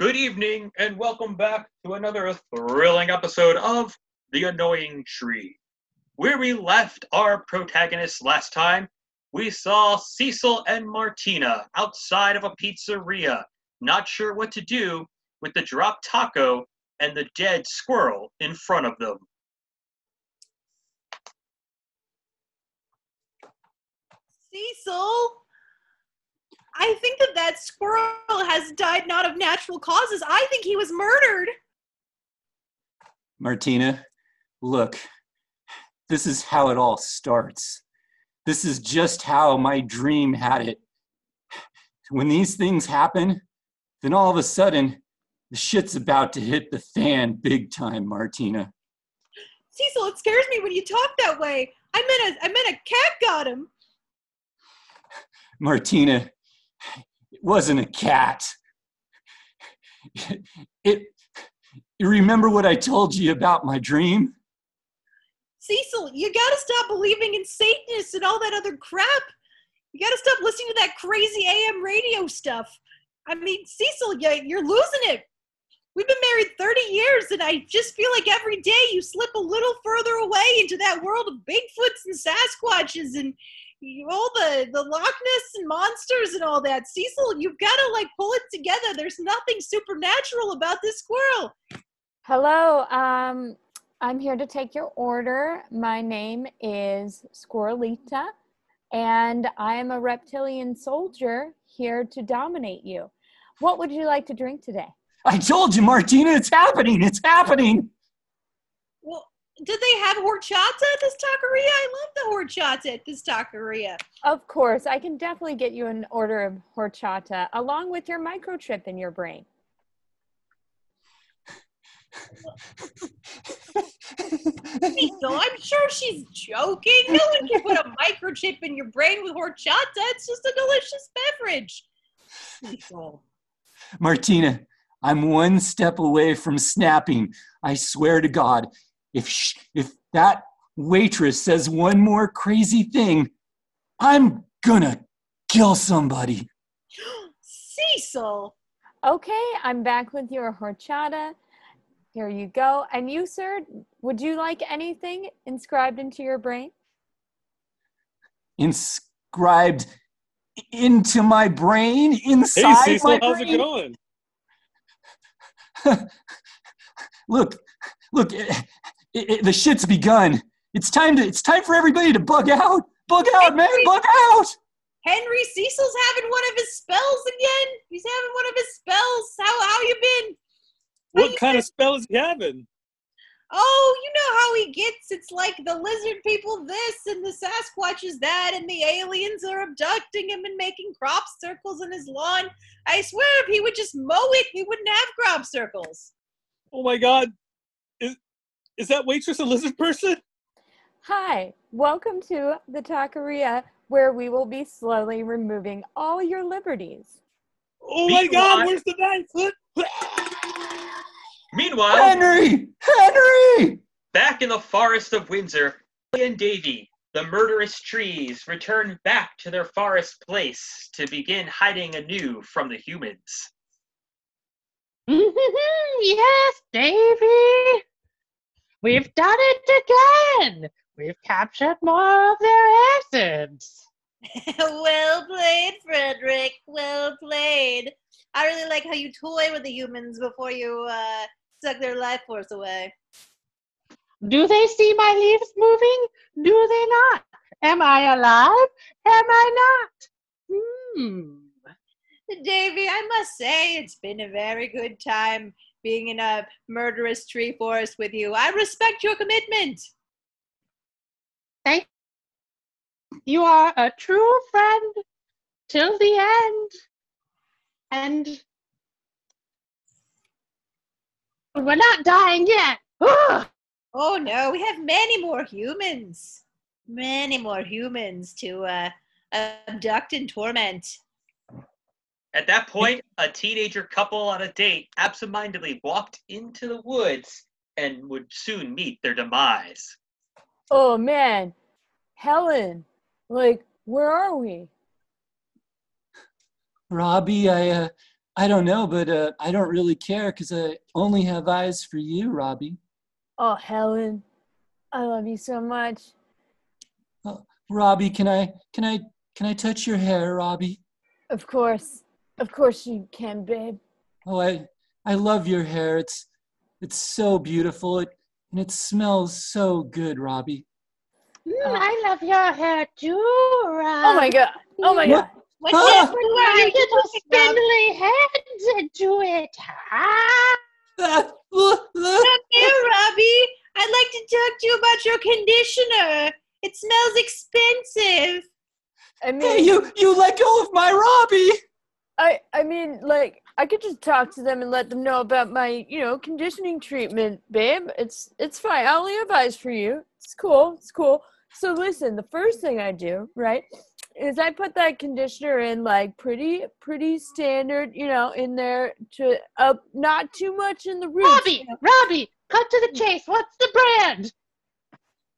Good evening, and welcome back to another thrilling episode of The Annoying Tree. Where we left our protagonists last time, we saw Cecil and Martina outside of a pizzeria, not sure what to do with the dropped taco and the dead squirrel in front of them. Cecil, I think that that squirrel has died not of natural causes. I think he was murdered. Martina, look, this is how it all starts. This is just how my dream had it. When these things happen, then all of a sudden, the shit's about to hit the fan big time, Martina. Cecil, it scares me when you talk that way. I meant a I meant a cat got him. Martina, wasn't a cat. It, you remember what I told you about my dream? Cecil, you gotta stop believing in Satanists and all that other crap. You gotta stop listening to that crazy AM radio stuff. I mean, Cecil, you- you're losing it. We've been married 30 years, and I just feel like every day you slip a little further away into that world of Bigfoots and Sasquatches and all the, the Loch Ness and monsters and all that. Cecil, you've gotta like pull it together. There's nothing supernatural about this squirrel. Hello, um, I'm here to take your order. My name is Squirrelita, and I am a reptilian soldier here to dominate you. What would you like to drink today? I told you, Martina, it's happening. It's happening. Well, did they have horchata at this taqueria? I love the horchata at this taqueria. Of course, I can definitely get you an order of horchata along with your microchip in your brain. Cecil, I'm sure she's joking. No one can put a microchip in your brain with horchata. It's just a delicious beverage. Cecil. Martina, I'm one step away from snapping. I swear to God, if sh- if that waitress says one more crazy thing, I'm gonna kill somebody. Cecil. Okay, I'm back with your horchata. Here you go. And you, sir, would you like anything inscribed into your brain? Inscribed into my brain, Inside Hey inside Cecil, my how's it going? look, look, it, it, it- the shit's begun. It's time to. It's time for everybody to bug out. Bug out, man. Bug out. Henry Cecil's having one of his spells again. He's having one of his spells. How how you been? How What you kind of spell is he having? Oh, you know how he gets. It's like the lizard people this and the Sasquatch is that, and the aliens are abducting him and making crop circles in his lawn. I swear, if he would just mow it, he wouldn't have crop circles. Oh my god. Is is that waitress a lizard person? Hi, welcome to the taqueria where we will be slowly removing all your liberties. Oh my god, Meanwhile- where's the knife? Meanwhile, Henry, Henry. back in the forest of Windsor, Billy and Davy, the murderous trees, return back to their forest place to begin hiding anew from the humans. yes, Davy. We've done it again. We've captured more of their essence. well played, Frederick. Well played. I really like how you toy with the humans before you uh, suck their life force away. Do they see my leaves moving? Do they not? Am I alive? Am I not? Hmm. Davy, I must say it's been a very good time being in a murderous tree forest with you. I respect your commitment. Thank you You are a true friend till the end. And we're not dying yet. Ugh. Oh no, we have many more humans. Many more humans to uh, abduct and torment. At that point, a teenager couple on a date absentmindedly walked into the woods and would soon meet their demise. Oh man, Helen, like, where are we? Robbie, I, uh, I don't know, but uh, I don't really care because I only have eyes for you, Robbie. Oh, Helen, I love you so much. Robbie, can I can I can I touch your hair, Robbie? Of course, of course you can, babe. Oh, I I love your hair. It's it's so beautiful. It and it smells so good, Robbie. Mm, I love your hair too, Rob. Oh my god. Oh my What? god. What's Ah! up? What do I Why do little to Rob? spindly heads into it? Ah! Ah, look, look. Come here, Robbie. I'd like to talk to you about your conditioner. It smells expensive. I mean, Hey, you you let go of my Robbie. I I mean, like, I could just talk to them and let them know about my, you know, conditioning treatment, babe. It's it's fine. I only have eyes for you. It's cool. It's cool. So listen, the first thing I do, right, is I put that conditioner in like pretty pretty standard, you know, in there to up not too much in the roots. Robbie, you know. Robbie, cut to the chase. What's the brand?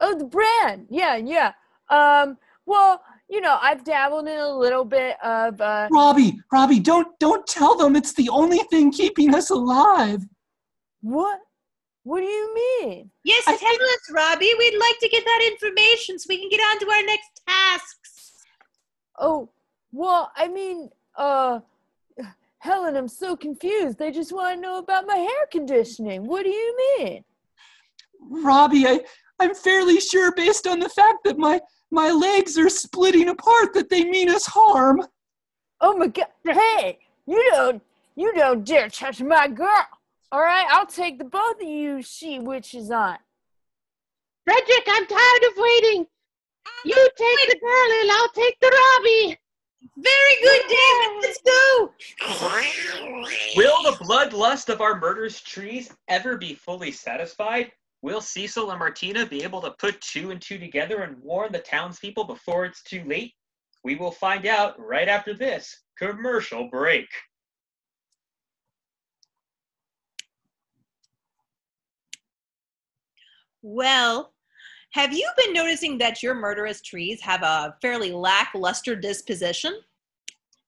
Oh, the brand. Yeah, yeah. Um, well, you know, I've dabbled in a little bit of uh Robbie, Robbie, don't don't tell them it's the only thing keeping us alive. what? What do you mean? Yes, I tell us, Robbie. We'd like to get that information so we can get on to our next tasks. Oh, well, I mean, uh, Helen, I'm so confused. They just want to know about my hair conditioning. What do you mean? Robbie, I I'm fairly sure based on the fact that my my legs are splitting apart that they mean us harm. Oh my God! Hey, you don't, you don't dare touch my girl. All right, I'll take the both of you she witches on. Frederick, I'm tired of waiting. You take the girl and I'll take the Robbie. Very good, David. Let's go. Will the bloodlust of our murderous trees ever be fully satisfied? Will Cecil and Martina be able to put two and two together and warn the townspeople before it's too late? We will find out right after this commercial break. Well, have you been noticing that your murderous trees have a fairly lackluster disposition?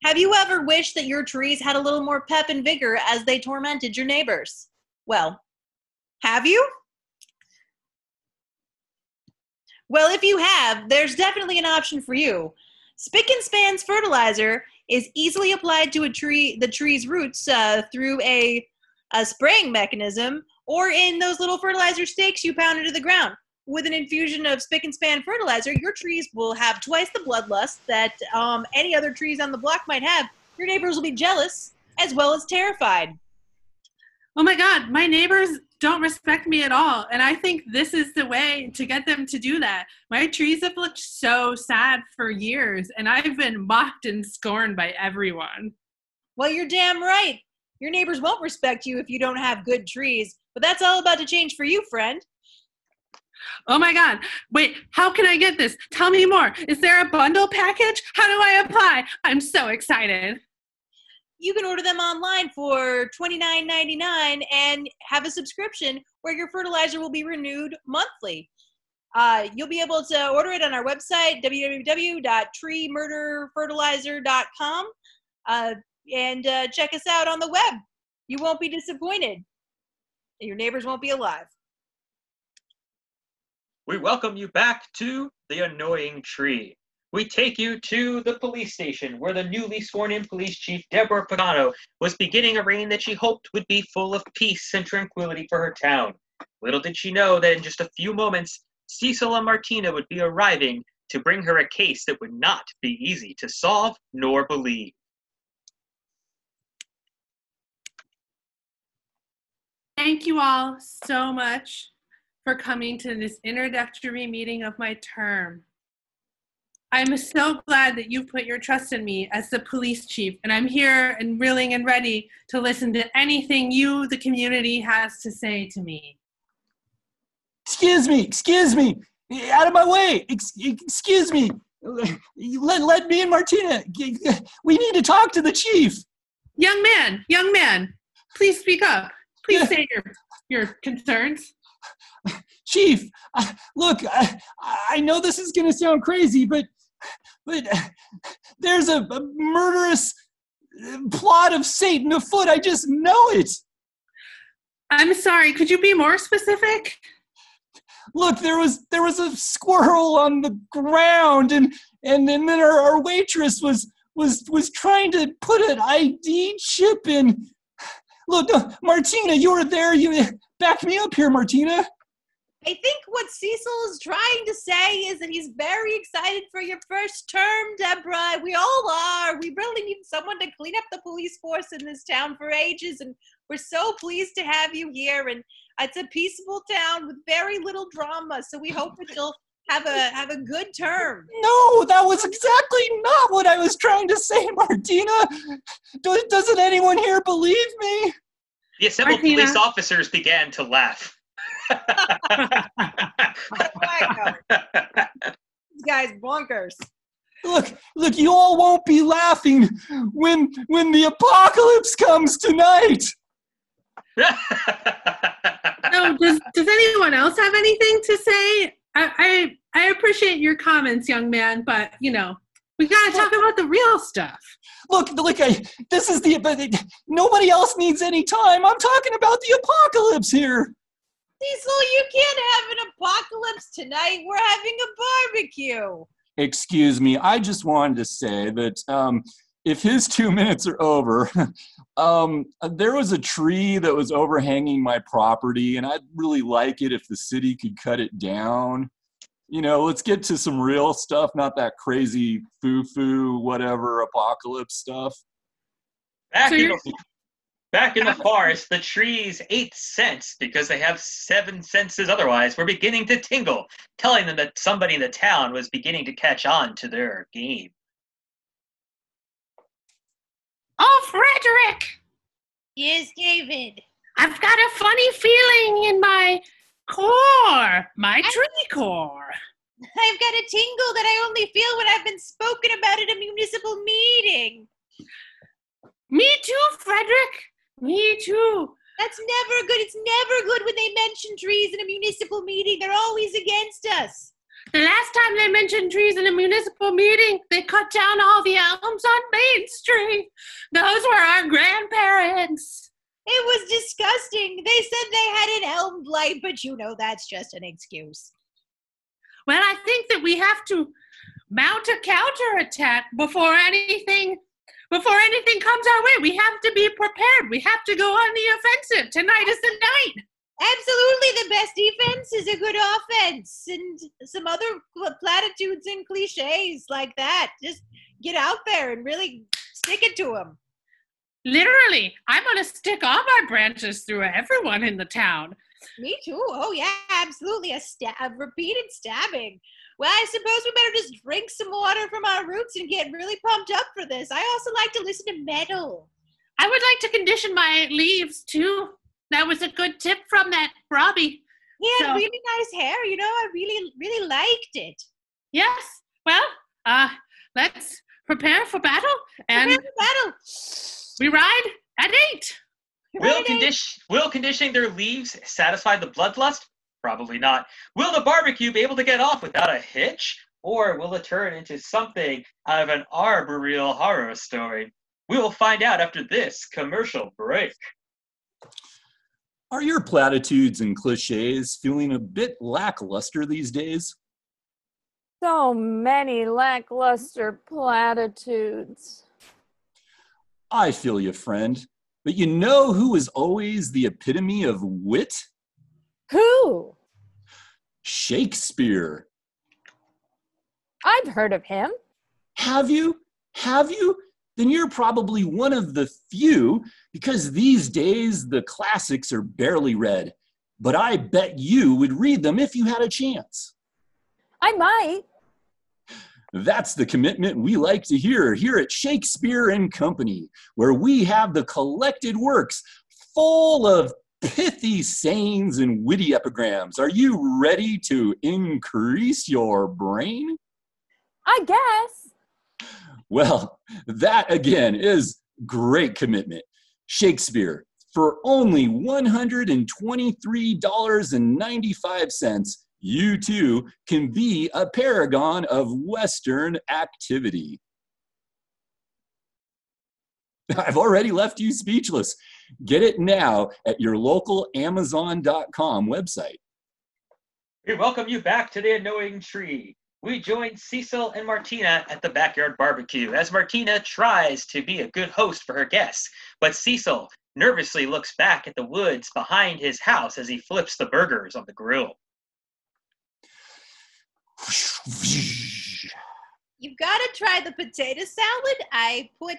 Have you ever wished that your trees had a little more pep and vigor as they tormented your neighbors? Well, have you? Well, if you have, there's definitely an option for you. Spick and Span's fertilizer is easily applied to a tree, the tree's roots uh, through a, a spraying mechanism or in those little fertilizer stakes you pound into the ground. With an infusion of spick and span fertilizer, your trees will have twice the bloodlust that um, any other trees on the block might have. Your neighbors will be jealous as well as terrified. Oh my God, my neighbors don't respect me at all. And I think this is the way to get them to do that. My trees have looked so sad for years, and I've been mocked and scorned by everyone. Well, you're damn right. Your neighbors won't respect you if you don't have good trees, but that's all about to change for you, friend. Oh my God, wait, how can I get this? Tell me more. Is there a bundle package? How do I apply? I'm so excited. You can order them online for $29.99 and have a subscription where your fertilizer will be renewed monthly. Uh, you'll be able to order it on our website, www.treemurderfertilizer.com, uh, and uh, check us out on the web. You won't be disappointed. and Your neighbors won't be alive. We welcome you back to The Annoying Tree. We take you to the police station where the newly sworn in police chief, Deborah Pagano, was beginning a reign that she hoped would be full of peace and tranquility for her town. Little did she know that in just a few moments, Cecil and Martina would be arriving to bring her a case that would not be easy to solve nor believe. Thank you all so much for coming to this introductory meeting of my term. I'm so glad that you put your trust in me as the police chief, and I'm here and willing and ready to listen to anything you, the community, has to say to me. Excuse me, excuse me. Out of my way. Excuse me. Let, let me and Martina. We need to talk to the chief. Young man, young man, please speak up. Please say your, your concerns. Chief, uh, look, I, I know this is going to sound crazy, but but there's a, a murderous plot of Satan afoot. I just know it. I'm sorry, could you be more specific? Look, there was there was a squirrel on the ground, and and, and then our, our waitress was was was trying to put an ID chip in. Look, Martina, you were there. You back me up here, Martina. I think what Cecil is trying to say is that he's very excited for your first term, Deborah. We all are. We really need someone to clean up the police force in this town for ages, and we're so pleased to have you here. And it's a peaceful town with very little drama, so we hope that you'll have a have a good term. No, that was exactly not what I was trying to say, Martina. Does, doesn't anyone here believe me? The assembled Martina. police officers began to laugh. This guy's bonkers. Look, look, you all won't be laughing when when the apocalypse comes tonight. No, does, does anyone else have anything to say? I, I I appreciate your comments, young man, but you know, we gotta talk about the real stuff. Look, look, I, this is the but nobody else needs any time. I'm talking about the apocalypse here. Cecil, you can't have an apocalypse tonight. We're having a barbecue. Excuse me, I just wanted to say that um, if his two minutes are over, um, there was a tree that was overhanging my property, and I'd really like it if the city could cut it down. You know, let's get to some real stuff, not that crazy foo-foo, whatever apocalypse stuff. back, So in the, back in the forest, the trees' eight cents, because they have seven senses otherwise, were beginning to tingle, telling them that somebody in the town was beginning to catch on to their game. Oh, Frederick, Yes, David. I've got a funny feeling in my core, my tree core. I've got a tingle that I only feel when I've been spoken about at a municipal meeting. Me too, Frederick. Me too. That's never good. It's never good when they mention trees in a municipal meeting. They're always against us. The last time they mentioned trees in a municipal meeting, they cut down all the elms on Main Street. Those were our grandparents. It was disgusting. They said they had an elm blight, but you know that's just an excuse. Well, I think that we have to mount a counterattack before anything before anything comes our way. We have to be prepared. We have to go on the offensive. Tonight is the night. Absolutely, the best defense is a good offense, and some other platitudes and cliches like that. Just get out there and really stick it to them. Literally, I'm going to stick all my branches through everyone in the town. Me too. Oh yeah, absolutely. A, sta- a repeated stabbing. Well, I suppose we better just drink some water from our roots and get really pumped up for this. I also like to listen to metal. I would like to condition my leaves too. That was a good tip from that Robbie. He had So- really nice hair. You know, I really, really liked it. Yes. Well, uh, let's prepare for battle and Prepare for battle. we ride at eight. Will, condition, will conditioning their leaves satisfy the bloodlust? Probably not. Will the barbecue be able to get off without a hitch? Or will it turn into something out of an arboreal horror story? We will find out after this commercial break. Are your platitudes and cliches feeling a bit lackluster these days? So many lackluster platitudes. I feel you, friend. But you know who is always the epitome of wit? Who? Shakespeare. I've heard of him. Have you? Have you? Then you're probably one of the few because these days the classics are barely read. But I bet you would read them if you had a chance. I might. That's the commitment we like to hear here at Shakespeare and Company, where we have the collected works full of pithy sayings and witty epigrams. Are you ready to increase your brain? I guess. Well, that again is great commitment. Shakespeare, for only $123.95, you too can be a paragon of Western activity. I've already left you speechless. Get it now at your local Amazon.com website. We welcome you back to the Annoying Tree. We join Cecil and Martina at the backyard barbecue as Martina tries to be a good host for her guests, but Cecil nervously looks back at the woods behind his house as he flips the burgers on the grill. You've got to try the potato salad. I put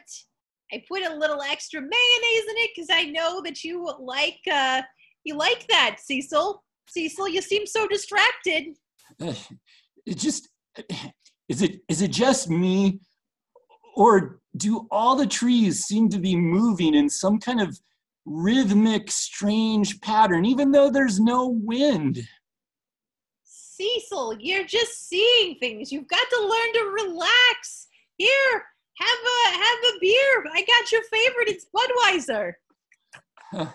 I put a little extra mayonnaise in it because I know that you like uh you like that, Cecil. Cecil, you seem so distracted. Uh, it just is it is it just me or do all the trees seem to be moving in some kind of rhythmic strange pattern even though there's no wind Cecil, you're just seeing things. You've got to learn to relax. Here, have a have a beer. I got your favorite. It's Budweiser.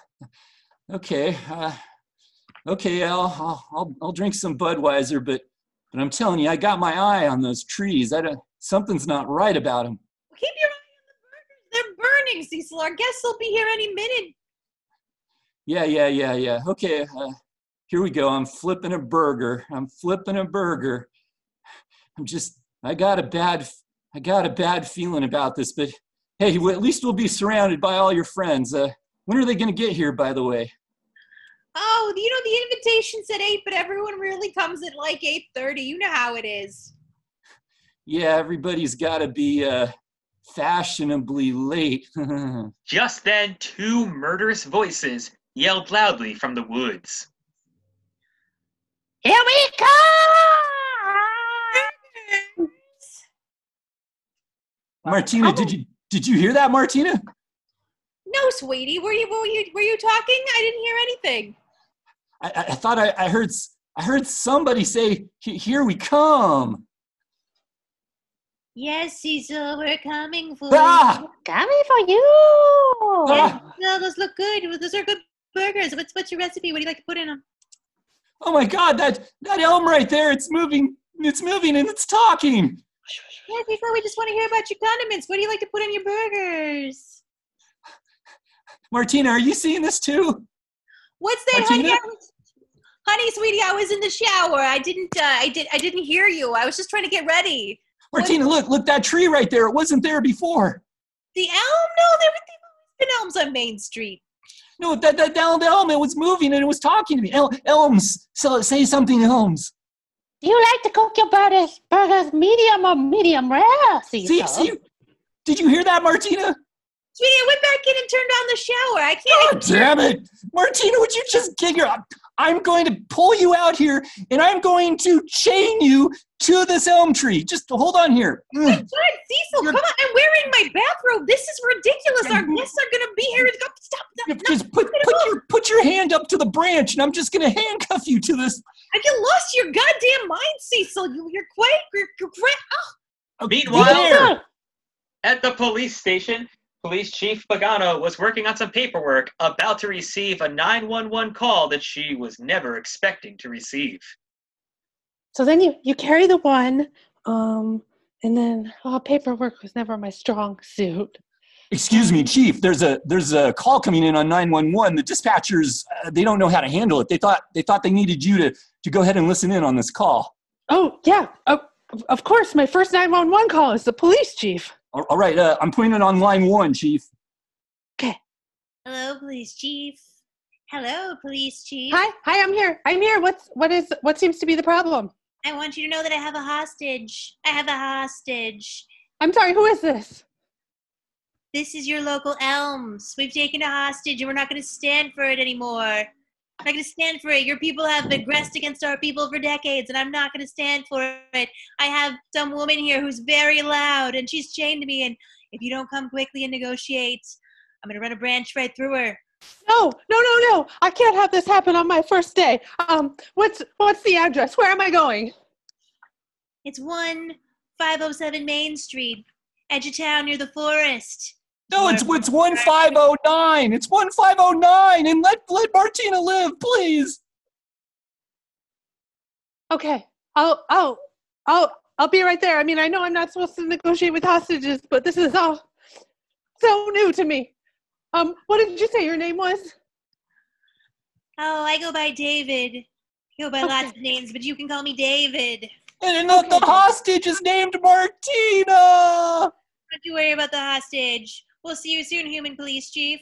okay uh, okay I'll, I'll i'll i'll drink some budweiser but but i'm telling you i got my eye on those trees i don't something's not right about them Keep your eye on the burgers. They're burning, Cecil. Our guests will be here any minute. yeah yeah yeah yeah okay uh, here we go i'm flipping a burger i'm flipping a burger i'm just i got a bad i got a bad feeling about this but hey well, at least we'll be surrounded by all your friends uh, when are they going to get here by the way Oh, you know the invitation's at eight, but everyone really comes at like eight thirty. You know how it is. yeah everybody's got to be uh, fashionably late Just then, two murderous voices yelled loudly from the woods. Here we come! Martina did you did you hear that martina No, sweetie, were you were you were you talking? I didn't hear anything. I, I thought I, I heard I heard somebody say, "Here we come." Yes, Cecil, we're coming for Ah! Coming for you! Ah! No, those look good. Those are good burgers. What's what's your recipe? What do you like to put in them? Oh my God! That that elm right there, it's moving. It's moving and it's talking. Yeah, Cecil, we just want to hear about your condiments. What do you like to put in your burgers? Martina, are you seeing this too? What's that, Martina? honey? Was- honey, sweetie, I was in the shower. I didn't. Uh, I did. I didn't hear you. I was just trying to get ready. Martina, look, look that tree right there. It wasn't there before. The elm? No, there have been elms on Main Street. No, that that down the elm, it was moving and it was talking to me. El- elms, so say something, elms. Do you like to cook your burgers, burgers medium or medium rare, See, Cecil? see, did you hear that, Martina? Sweetie, I went back in and turned on the shower. I can't. God damn it, Martina! Would you just get your? I'm going to pull you out here, and I'm going to chain you to this elm tree. Just hold on here. Mm. God, Cecil, You're- come on! I'm wearing my bathrobe. This is ridiculous. Our guests are gonna be here. Stop! Stop! You stop. Just put put your put your hand up to the branch, and I'm just going to handcuff you to this. Have you lost your goddamn mind, Cecil? You, you're quite. You're, you're quite. Oh, Meanwhile, at the police station, Police Chief Pagano was working on some paperwork, about to receive a 911 call that she was never expecting to receive. So then you, you carry the one, um, and then oh, paperwork was never my strong suit. Excuse me, Chief. There's a there's a call coming in on 911. The dispatchers uh, they don't know how to handle it. They thought they thought they needed you to to go ahead and listen in on this call. Oh yeah, of, of course. My first nine one one call is the police chief. All all right, uh, I'm putting it on line one, Chief. Okay. Hello, police chief. Hello, police chief. Hi, hi, I'm here. I'm here. What's what is what seems to be the problem? I want you to know that I have a hostage. I have a hostage. I'm sorry. Who is this? This is your local Elms. We've taken a hostage and we're not going to stand for it anymore. I'm not going to stand for it. Your people have aggressed against our people for decades and I'm not going to stand for it. I have some woman here who's very loud and she's chained to me. And if you don't come quickly and negotiate, I'm going to run a branch right through her. No, no, no, no. I can't have this happen on my first day. Um, what's what's the address? Where am I going? It's 1507 Main Street, edge of town near the forest. No, it's it's one five oh nine. It's one five oh nine, and let let Martina live, please. Okay, I'll I'll I'll I'll be right there. I mean, I know I'm not supposed to negotiate with hostages, but this is all so new to me. Um, what did you say your name was? Oh, I go by David. I go by lots of names, but you can call me David. And the, the hostage is named Martina. Don't you worry about the hostage. We'll see you soon, human police chief.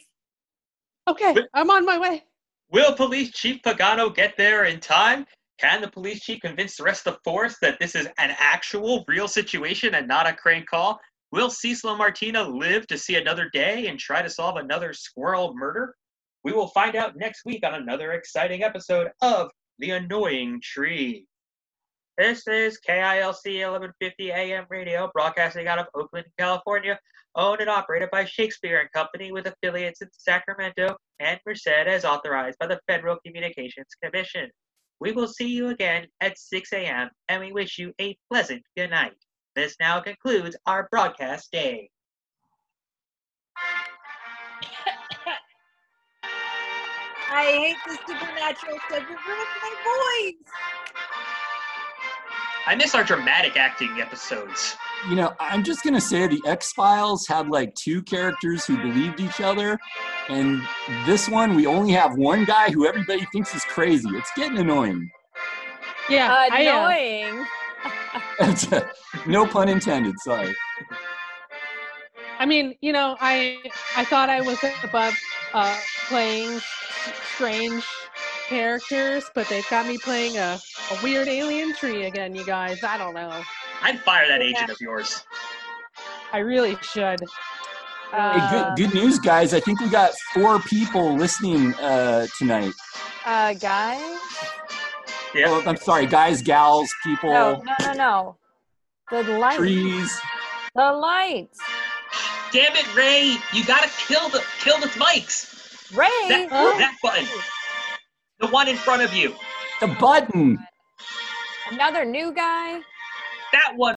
Okay, Wait. I'm on my way. Will Police Chief Pagano get there in time? Can the police chief convince the rest of the force that this is an actual, real situation and not a crank call? Will Cecil and Martina live to see another day and try to solve another squirrel murder? We will find out next week on another exciting episode of The Annoying Tree. This is KILC 1150 AM radio, broadcasting out of Oakland, California, owned and operated by Shakespeare and Company with affiliates in Sacramento and Merced as authorized by the Federal Communications Commission. We will see you again at 6 a.m. and we wish you a pleasant good night. This now concludes our broadcast day. I hate this supernatural stuff. Ruins my voice. I miss our dramatic acting episodes. You know, I'm just gonna say the X Files had like two characters who believed each other, and this one we only have one guy who everybody thinks is crazy. It's getting annoying. Yeah, I. Annoying. no pun intended. Sorry. I mean, you know, I I thought I was above uh, playing strange characters, but they've got me playing a, a weird alien tree again, you guys. I don't know. I'd fire that agent of yours. I really should. Hey, Uh, good, good news, guys. I think we got four people listening uh, tonight. uh, guys? Yeah. Oh, I'm sorry, guys, gals, people, No, no, no, no. The lights. trees. The lights. Damn it, Ray! You gotta kill the kill the mics. Ray. That, that button. The one in front of you. The button. Another new guy. That one